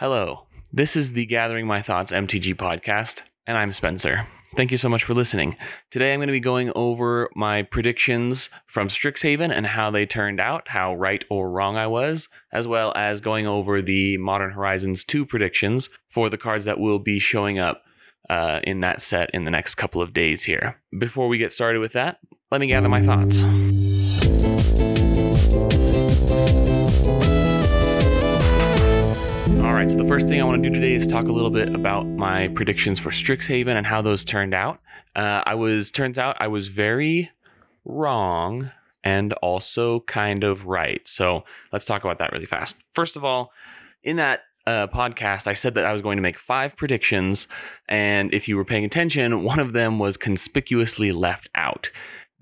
Hello, this is the Gathering My Thoughts MTG podcast, and I'm Spencer. Thank you so much for listening. Today I'm going to be going over my predictions from Strixhaven and how they turned out, how right or wrong I was, as well as going over the Modern Horizons 2 predictions for the cards that will be showing up uh, in that set in the next couple of days here. Before we get started with that, let me gather my thoughts. All right, so the first thing I want to do today is talk a little bit about my predictions for Strixhaven and how those turned out. Uh, I was, turns out, I was very wrong and also kind of right. So let's talk about that really fast. First of all, in that uh, podcast, I said that I was going to make five predictions, and if you were paying attention, one of them was conspicuously left out.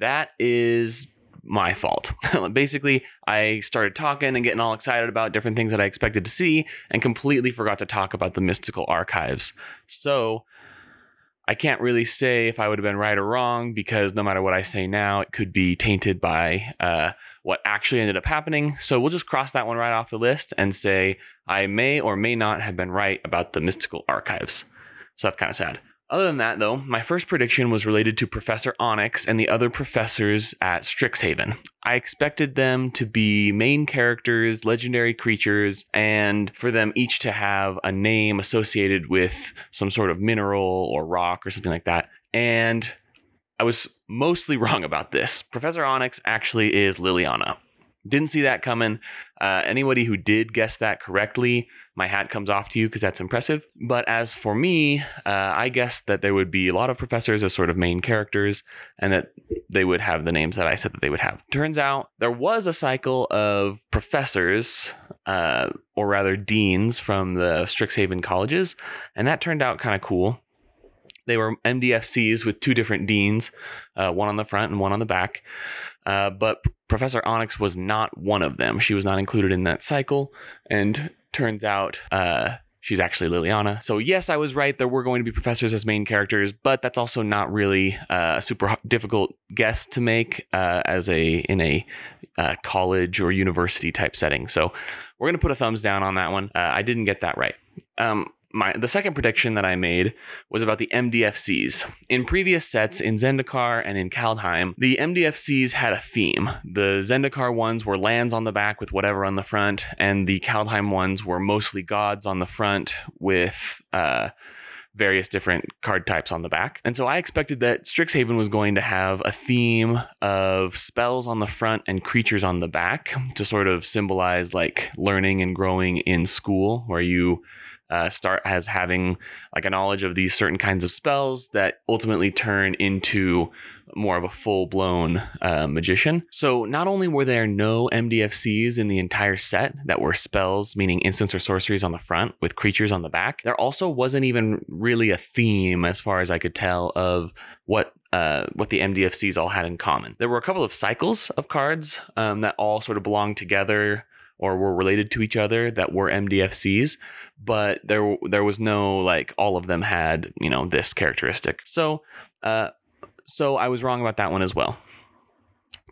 That is my fault. Basically, I started talking and getting all excited about different things that I expected to see and completely forgot to talk about the mystical archives. So, I can't really say if I would have been right or wrong because no matter what I say now, it could be tainted by uh, what actually ended up happening. So we'll just cross that one right off the list and say I may or may not have been right about the mystical archives. So that's kind of sad. Other than that, though, my first prediction was related to Professor Onyx and the other professors at Strixhaven. I expected them to be main characters, legendary creatures, and for them each to have a name associated with some sort of mineral or rock or something like that. And I was mostly wrong about this. Professor Onyx actually is Liliana. Didn't see that coming. Uh, anybody who did guess that correctly, my hat comes off to you because that's impressive. But as for me, uh, I guessed that there would be a lot of professors as sort of main characters and that they would have the names that I said that they would have. Turns out there was a cycle of professors, uh, or rather deans, from the Strixhaven colleges, and that turned out kind of cool. They were MDFCs with two different deans, uh, one on the front and one on the back. Uh, but Professor Onyx was not one of them. She was not included in that cycle. And turns out uh, she's actually Liliana. So, yes, I was right. There were going to be professors as main characters, but that's also not really uh, a super difficult guess to make uh, as a in a uh, college or university type setting. So, we're going to put a thumbs down on that one. Uh, I didn't get that right. Um, my the second prediction that I made was about the MDFCs. In previous sets in Zendikar and in Kaldheim, the MDFCs had a theme. The Zendikar ones were lands on the back with whatever on the front, and the Kaldheim ones were mostly gods on the front with uh, various different card types on the back. And so I expected that Strixhaven was going to have a theme of spells on the front and creatures on the back to sort of symbolize like learning and growing in school, where you uh, start as having like a knowledge of these certain kinds of spells that ultimately turn into more of a full blown uh, magician. So not only were there no MDFCs in the entire set that were spells, meaning instants or sorceries on the front with creatures on the back, there also wasn't even really a theme, as far as I could tell, of what uh, what the MDFCs all had in common. There were a couple of cycles of cards um, that all sort of belonged together or were related to each other that were MDFCs, but there there was no like all of them had you know this characteristic. So uh, so I was wrong about that one as well,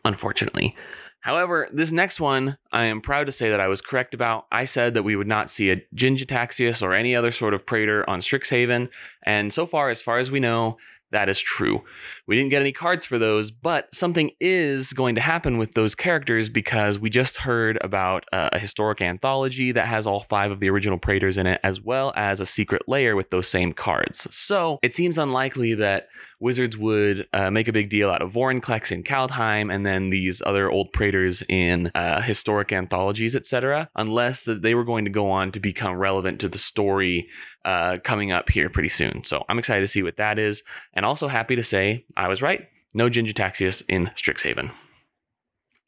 unfortunately. However, this next one, I am proud to say that I was correct about. I said that we would not see a Jin-Gitaxias or any other sort of Praetor on Strixhaven, and so far, as far as we know, that is true. We didn't get any cards for those, but something is going to happen with those characters because we just heard about uh, a historic anthology that has all five of the original Praetors in it, as well as a Secret Lair with those same cards. So it seems unlikely that Wizards would uh, make a big deal out of Vorinclex in Kaldheim and then these other old Praetors in uh, historic anthologies, etc., unless they were going to go on to become relevant to the story uh, coming up here pretty soon. So I'm excited to see what that is, and also happy to say I was right. No Jin-Gitaxias in Strixhaven.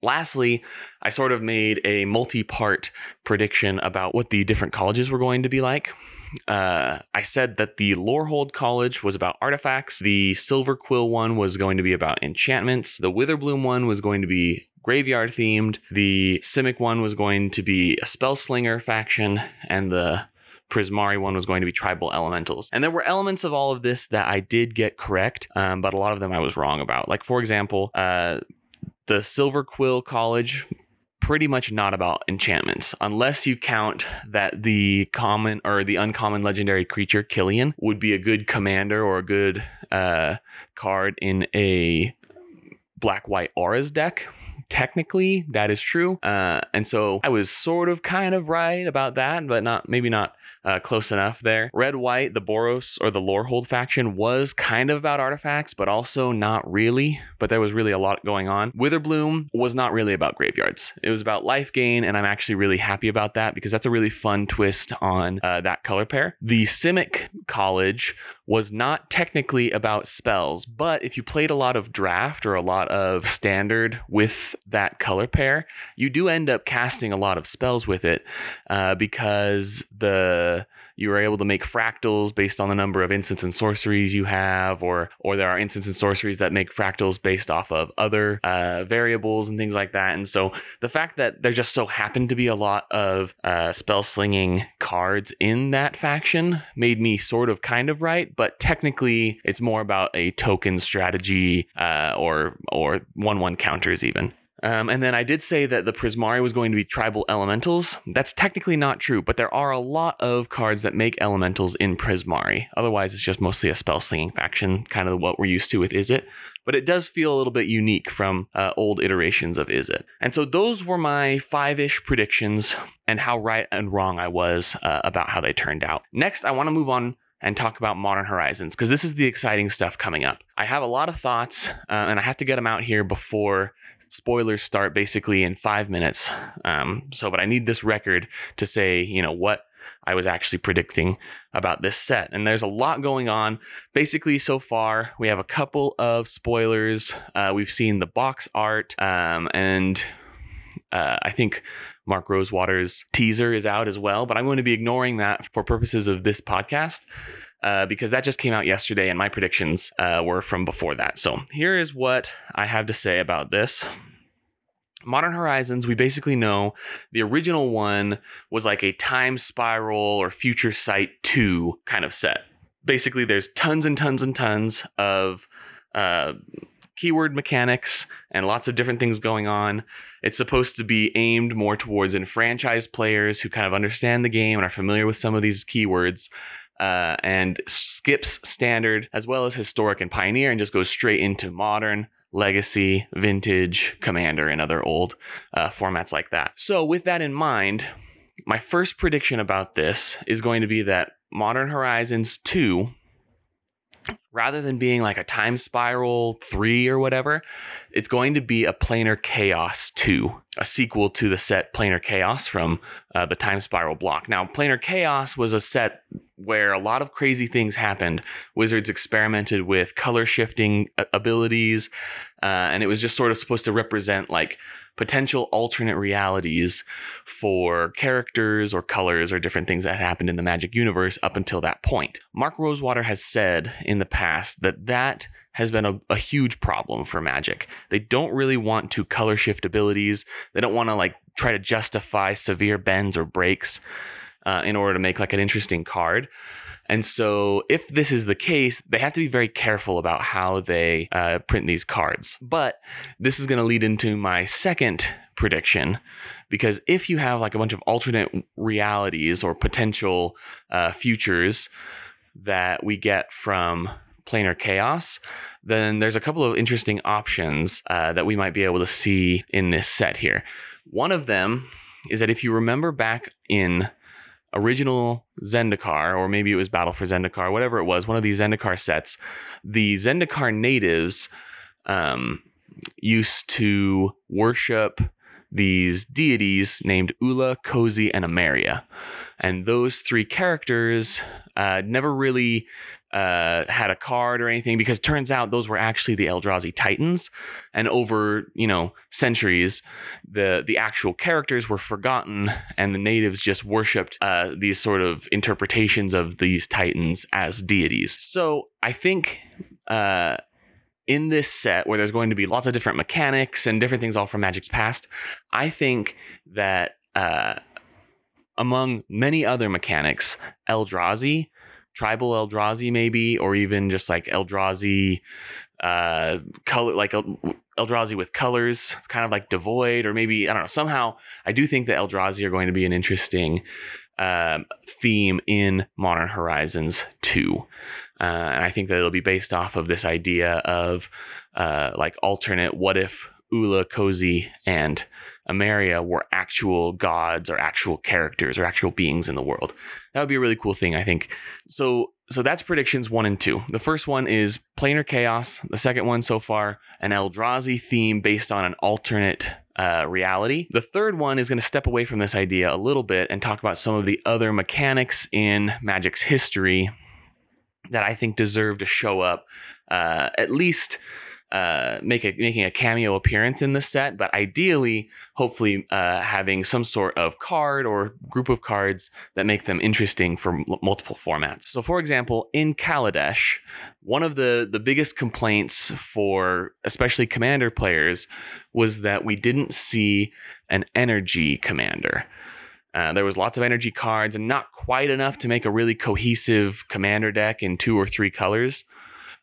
Lastly, I sort of made a multi part prediction about what the different colleges were going to be like uh, I said that the Lorehold College was about artifacts. The Silver Quill one was going to be about enchantments. The Witherbloom one was going to be graveyard themed. The Simic one was going to be a spell slinger faction, and the Prismari one was going to be tribal elementals. And there were elements of all of this that I did get correct, um, but a lot of them I was wrong about. Like, for example, uh, the Silver Quill College pretty much not about enchantments, unless you count that the common or the uncommon legendary creature Killian would be a good commander or a good uh, card in a black white auras deck. Technically that is true. Uh, and so i was sort of kind of right about that but not maybe not uh, close enough there. Red White, the Boros or the Lorehold faction was kind of about artifacts, but also not really. But there was really a lot going on. Witherbloom was not really about graveyards. It was about life gain, and I'm actually really happy about that because that's a really fun twist on uh, that color pair. The Simic College was not technically about spells, but if you played a lot of draft or a lot of standard with that color pair, you do end up casting a lot of spells with it uh, because the you are able to make fractals based on the number of instants and sorceries you have, or or there are instants and sorceries that make fractals based off of other uh, variables and things like that. And so the fact that there just so happened to be a lot of uh, spell slinging cards in that faction made me sort of kind of right, but technically it's more about a token strategy uh, or or one one counters even. Um, and then I did say that the Prismari was going to be tribal elementals. That's technically not true, but there are a lot of cards that make elementals in Prismari. Otherwise, it's just mostly a spell slinging faction, kind of what we're used to with Izzet. But it does feel a little bit unique from uh, old iterations of Izzet. And so those were my five ish predictions and how right and wrong I was uh, about how they turned out. Next, I want to move on and talk about Modern Horizons because this is the exciting stuff coming up. I have a lot of thoughts uh, and I have to get them out here before spoilers start basically in five minutes. Um, so, but I need this record to say, you know, what I was actually predicting about this set. And there's a lot going on. Basically, so far, we have a couple of spoilers. Uh, we've seen the box art, um, and uh, I think Mark Rosewater's teaser is out as well, but I'm going to be ignoring that for purposes of this podcast. Uh, because that just came out yesterday and my predictions uh, were from before that. So here is what I have to say about this. Modern Horizons, we basically know the original one was like a time spiral or future sight 2 kind of set. Basically, there's tons and tons and tons of uh, keyword mechanics and lots of different things going on. It's supposed to be aimed more towards enfranchised players who kind of understand the game and are familiar with some of these keywords. Uh, and skips standard as well as historic and pioneer and just goes straight into modern legacy vintage commander and other old uh, formats like that so with that in mind my first prediction about this is going to be that modern horizons 2 rather than being like a time spiral 3 or whatever it's going to be a planar chaos 2 a sequel to the set planar chaos from uh, the time spiral block. Now planar chaos was a set where a lot of crazy things happened. Wizards experimented with color shifting abilities uh, and it was just sort of supposed to represent like potential alternate realities for characters or colors or different things that happened in the magic universe up until that point. Mark Rosewater has said in the past that that has been a, a huge problem for magic. They don't really want to color shift abilities. They don't want to like try to justify severe bends or breaks uh, in order to make like an interesting card. And so, if this is the case, they have to be very careful about how they uh, print these cards. But this is going to lead into my second prediction because if you have like a bunch of alternate realities or potential uh, futures that we get from planar chaos, then there's a couple of interesting options uh, that we might be able to see in this set here. One of them is that if you remember back in original Zendikar, or maybe it was Battle for Zendikar, whatever it was, one of these Zendikar sets, the Zendikar natives um, used to worship these deities named Ula, Cosi, and Emeria. And those three characters uh, never really uh, had a card or anything because turns out those were actually the Eldrazi Titans, and over you know centuries, the the actual characters were forgotten, and the natives just worshipped uh, these sort of interpretations of these Titans as deities. So I think. Uh, in this set, where there's going to be lots of different mechanics and different things all from Magic's past, I think that uh, among many other mechanics, Eldrazi tribal Eldrazi maybe, or even just like Eldrazi uh, color like Eldrazi with colors, kind of like devoid, or maybe I don't know. Somehow, I do think that Eldrazi are going to be an interesting um, theme in Modern Horizons 2. Uh, and I think that it'll be based off of this idea of uh, like alternate what if Ula, Cosi, and Emeria were actual gods or actual characters or actual beings in the world. That would be a really cool thing, I think. So so that's predictions one and two. The first one is planar chaos. The second one so far, an Eldrazi theme based on an alternate uh, reality. The third one is going to step away from this idea a little bit and talk about some of the other mechanics in Magic's history that I think deserve to show up uh, at least uh, make a, making a cameo appearance in the set, but ideally, hopefully, uh, having some sort of card or group of cards that make them interesting for m- multiple formats. So, for example, in Kaladesh, one of the the biggest complaints for especially commander players was that we didn't see an energy commander. Uh, there was lots of energy cards and not quite enough to make a really cohesive commander deck in two or three colors.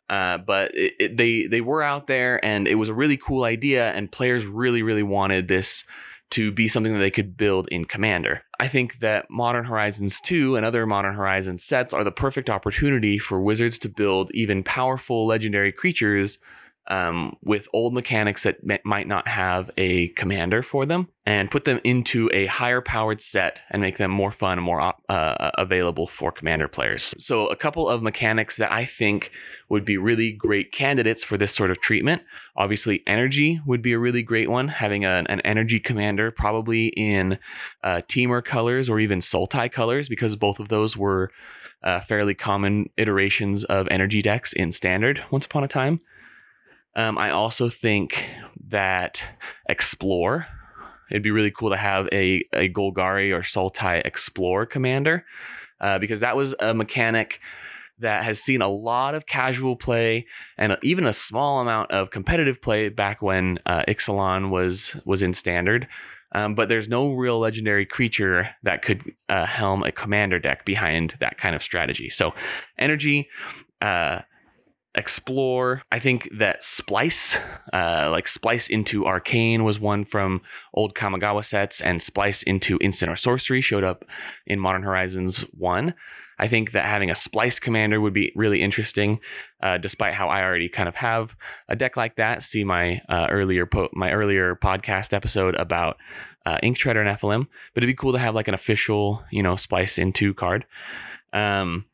Uh, but it, it, they they were out there, and it was a really cool idea, and players really really wanted this to be something that they could build in Commander. I think that Modern Horizons 2 and other Modern Horizons sets are the perfect opportunity for Wizards to build even powerful legendary creatures um, with old mechanics that m- might not have a commander for them and put them into a higher powered set and make them more fun and more op- uh, available for commander players. So, a couple of mechanics that I think would be really great candidates for this sort of treatment. Obviously, energy would be a really great one, having a, an energy commander probably in uh, Temur colors or even Sultai colors, because both of those were. Uh, fairly common iterations of energy decks in standard once upon a time. Um, I also think that explore. It'd be really cool to have a, a Golgari or Sultai explore commander uh, because that was a mechanic that has seen a lot of casual play and even a small amount of competitive play back when uh, Ixalan was was in standard. Um, but there's no real legendary creature that could uh, helm a commander deck behind that kind of strategy. So, energy, uh, explore. I think that splice, uh, like splice into arcane, was one from old Kamigawa sets, and splice into instant or sorcery showed up in Modern Horizons one. I think that having a splice commander would be really interesting, uh, despite how I already kind of have a deck like that. See my uh, earlier po- my earlier podcast episode about uh, Ink Treader and Nephilim, but it'd be cool to have like an official, you know, splice into card. Um,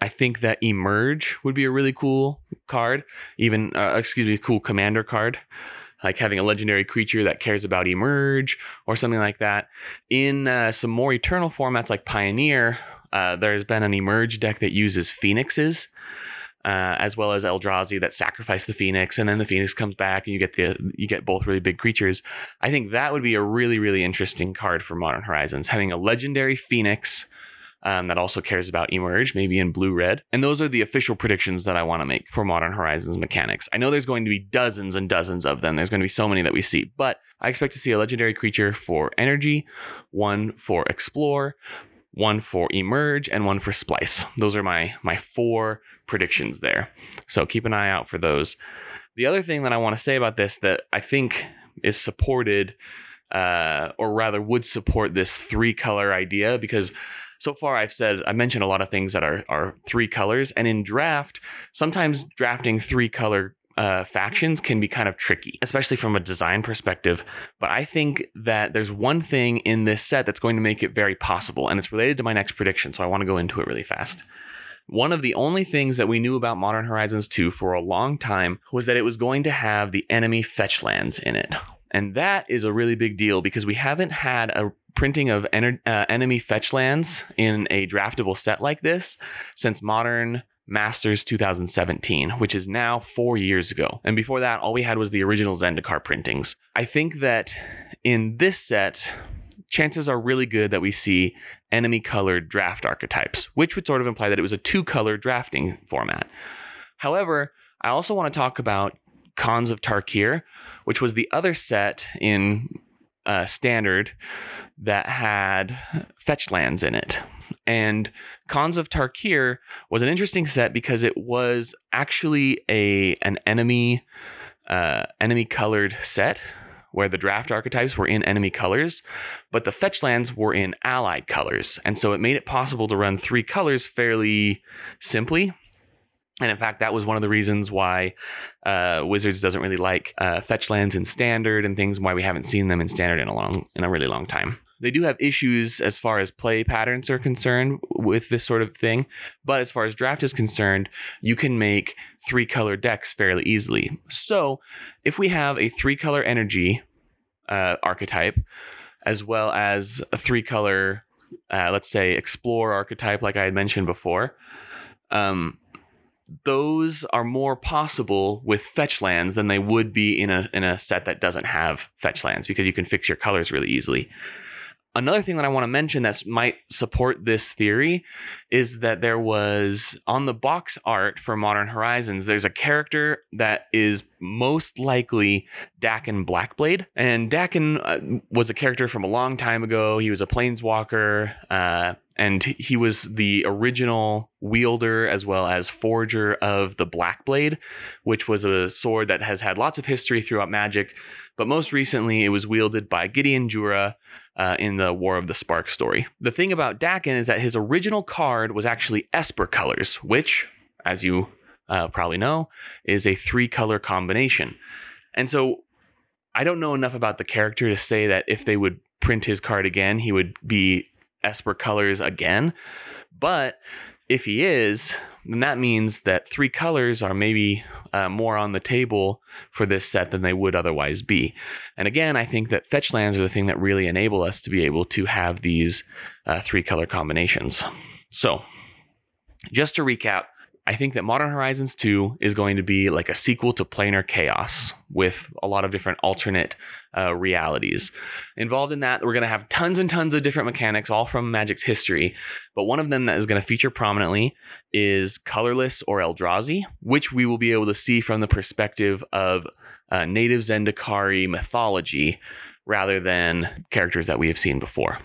I think that Emerge would be a really cool card, even uh, excuse me, cool commander card, like having a legendary creature that cares about Emerge or something like that. In uh, some more eternal formats like Pioneer, uh, there's been an Emerge deck that uses Phoenixes. Uh, as well as Eldrazi that sacrifice the Phoenix, and then the Phoenix comes back, and you get the you get both really big creatures. I think that would be a really really interesting card for Modern Horizons, having a legendary Phoenix um, that also cares about Emerge, maybe in blue red. And those are the official predictions that I want to make for Modern Horizons mechanics. I know there's going to be dozens and dozens of them. There's going to be so many that we see, but I expect to see a legendary creature for energy, one for explore, one for emerge, and one for splice. Those are my my four predictions there. So keep an eye out for those. The other thing that I want to say about this that I think is supported, uh, or rather would support this three color idea, because so far I've said I mentioned a lot of things that are are three colors, and in draft, sometimes drafting three color uh, factions can be kind of tricky, especially from a design perspective. But I think that there's one thing in this set that's going to make it very possible, and it's related to my next prediction. So I want to go into it really fast. One of the only things that we knew about Modern Horizons 2 for a long time was that it was going to have the enemy fetch lands in it. And that is a really big deal because we haven't had a printing of ener- uh, enemy fetch lands in a draftable set like this since modern Masters 2017, which is now four years ago. And before that, all we had was the original Zendikar printings. I think that in this set, chances are really good that we see enemy colored draft archetypes, which would sort of imply that it was a two color drafting format. However, I also want to talk about Khans of Tarkir, which was the other set in uh, standard that had fetch lands in it. And Khans of Tarkir was an interesting set because it was actually a an enemy uh, enemy colored set where the draft archetypes were in enemy colors, but the fetch lands were in allied colors. And so it made it possible to run three colors fairly simply. And in fact, that was one of the reasons why uh, Wizards doesn't really like uh, fetch lands in standard and things, why we haven't seen them in standard in a long, in a really long time. They do have issues as far as play patterns are concerned with this sort of thing, but as far as draft is concerned, you can make three color decks fairly easily. So, if we have a three color energy uh, archetype, as well as a three color, uh, let's say, explore archetype, like I had mentioned before, um, those are more possible with fetch lands than they would be in a in a set that doesn't have fetch lands because you can fix your colors really easily. Another thing that I want to mention that might support this theory is that there was on the box art for Modern Horizons, there's a character that is most likely Dakkon Blackblade. And Dakkon uh, was a character from a long time ago. He was a planeswalker. Uh, and he was the original wielder as well as forger of the Blackblade, which was a sword that has had lots of history throughout Magic. But most recently, it was wielded by Gideon Jura, uh, in the War of the Spark story. The thing about Dakkon is that his original card was actually Esper colors, which, as you uh, probably know, is a three color combination. And so I don't know enough about the character to say that if they would print his card again, he would be Esper colors again. But if he is, then that means that three colors are maybe uh, more on the table for this set than they would otherwise be. And again, I think that fetch lands are the thing that really enable us to be able to have these uh, three color combinations. So, just to recap, I think that Modern Horizons 2 is going to be like a sequel to Planar Chaos with a lot of different alternate uh, realities. Involved in that, we're going to have tons and tons of different mechanics, all from Magic's history. But one of them that is going to feature prominently is Colorless or Eldrazi, which we will be able to see from the perspective of uh, native Zendikari mythology rather than characters that we have seen before.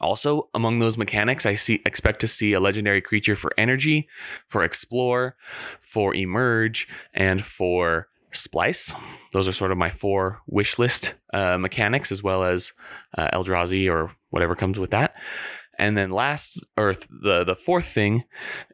Also, among those mechanics, I see expect to see a legendary creature for energy, for explore, for emerge, and for splice. Those are sort of my four wish list uh, mechanics, as well as uh, Eldrazi or whatever comes with that. And then last, or th- the the fourth thing,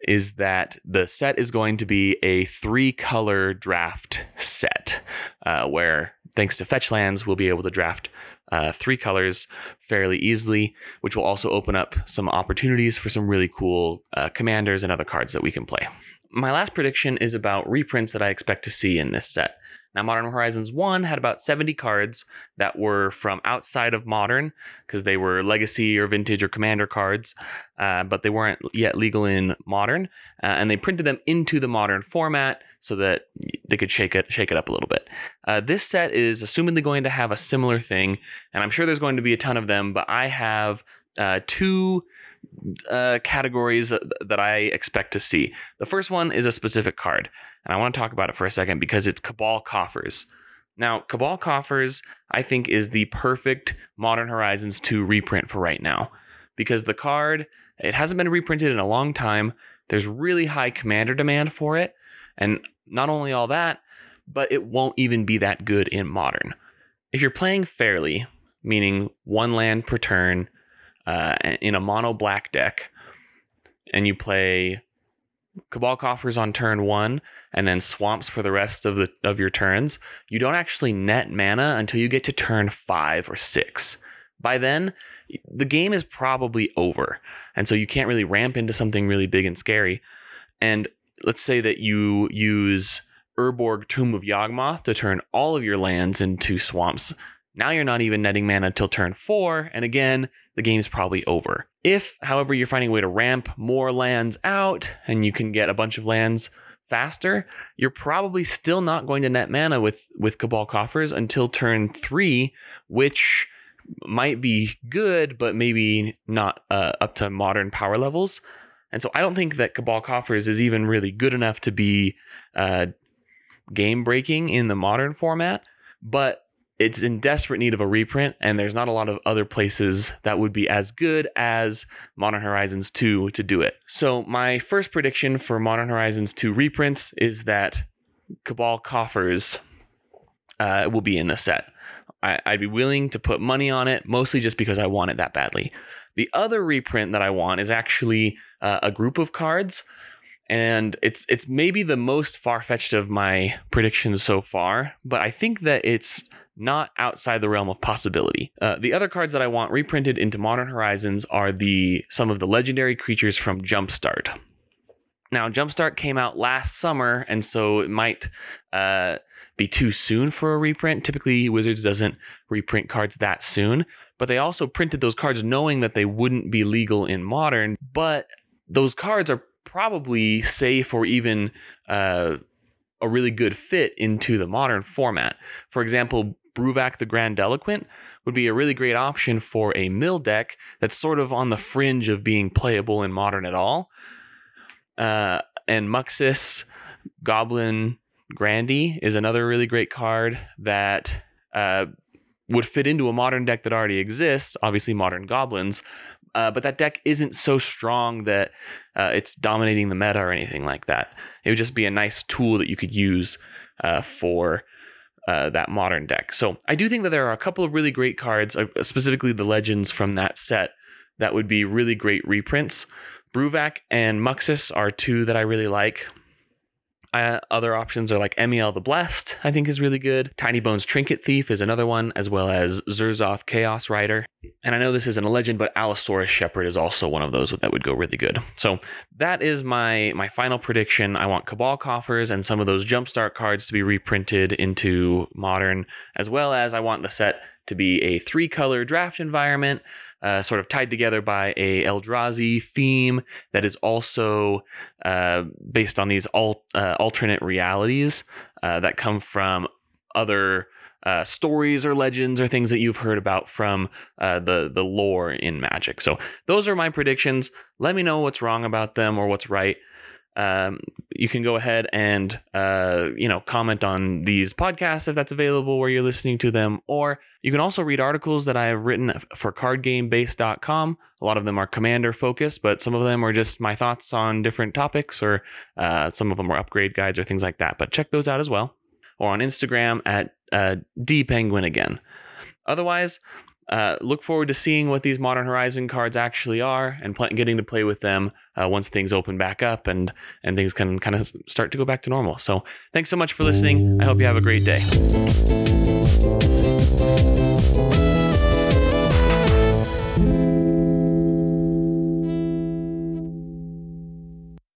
is that the set is going to be a three color draft set, uh, where thanks to fetch lands, we'll be able to draft uh, three colors fairly easily, which will also open up some opportunities for some really cool uh, commanders and other cards that we can play. My last prediction is about reprints that I expect to see in this set. Now, Modern Horizons 1 had about 70 cards that were from outside of Modern because they were legacy or vintage or commander cards, uh, but they weren't yet legal in Modern. Uh, and they printed them into the Modern format so that they could shake it, shake it up a little bit. Uh, this set is assumedly going to have a similar thing, and I'm sure there's going to be a ton of them, but I have uh, two uh, categories that I expect to see. The first one is a specific card, and I want to talk about it for a second because it's Cabal Coffers. Now, Cabal Coffers, I think, is the perfect Modern Horizons 2 reprint for right now because the card, it hasn't been reprinted in a long time. There's really high commander demand for it. And not only all that, but it won't even be that good in Modern. If you're playing fairly, meaning one land per turn, uh, in a mono black deck, and you play Cabal Coffers on turn one, and then swamps for the rest of the of your turns, you don't actually net mana until you get to turn five or six. By then, the game is probably over, and so you can't really ramp into something really big and scary. And let's say that you use Urborg Tomb of Yawgmoth to turn all of your lands into swamps. Now you're not even netting mana till turn four, and again, the game's probably over. If, however, you're finding a way to ramp more lands out and you can get a bunch of lands faster, you're probably still not going to net mana with, with Cabal Coffers until turn three, which might be good, but maybe not uh, up to modern power levels. And so I don't think that Cabal Coffers is even really good enough to be uh, game breaking in the modern format. But it's in desperate need of a reprint, and there's not a lot of other places that would be as good as Modern Horizons 2 to do it. So, my first prediction for Modern Horizons 2 reprints is that Cabal Coffers uh, will be in the set. I, I'd be willing to put money on it, mostly just because I want it that badly. The other reprint that I want is actually uh, a group of cards, and it's it's maybe the most far fetched of my predictions so far. But I think that it's not outside the realm of possibility. Uh, the other cards that I want reprinted into Modern Horizons are the some of the legendary creatures from Jumpstart. Now, Jumpstart came out last summer, and so it might uh, be too soon for a reprint. Typically, Wizards doesn't reprint cards that soon, but they also printed those cards knowing that they wouldn't be legal in Modern. But those cards are probably safe or even uh, a really good fit into the Modern format. For example, Bruvac the Grandiloquent would be a really great option for a mill deck that's sort of on the fringe of being playable in Modern at all. Uh, and Muxus Goblin Grandee is another really great card that uh, would fit into a modern deck that already exists, obviously modern goblins. Uh, but that deck isn't so strong that uh, it's dominating the meta or anything like that. It would just be a nice tool that you could use uh, for uh, that modern deck. So I do think that there are a couple of really great cards, uh, specifically the legends from that set, that would be really great reprints. Bruvac and Muxus are two that I really like. Other options are like Emiel the Blessed, I think is really good. Tinybones Trinket Thief is another one, as well as Zurzoth Chaos Rider. And I know this isn't a legend, but Allosaurus Shepherd is also one of those that would go really good. So that is my my final prediction. I want Cabal Coffers and some of those Jumpstart cards to be reprinted into Modern, as well as I want the set to be a three color draft environment uh, sort of tied together by a Eldrazi theme that is also uh, based on these alt, uh, alternate realities uh, that come from other uh, stories or legends or things that you've heard about from uh, the the lore in Magic. So those are my predictions. Let me know what's wrong about them or what's right um, you can go ahead and uh, you know comment on these podcasts if that's available where you're listening to them. Or you can also read articles that i have written for cardgamebase.com a lot of them are commander focused but some of them are just my thoughts on different topics or uh, some of them are upgrade guides or things like that. But check those out as well. Or on instagram at uh, dpenguin again. Otherwise uh, look forward to seeing what these Modern Horizon cards actually are and pl- getting to play with them uh, once things open back up and and things can kind of start to go back to normal. So thanks so much for listening. I hope you have a great day.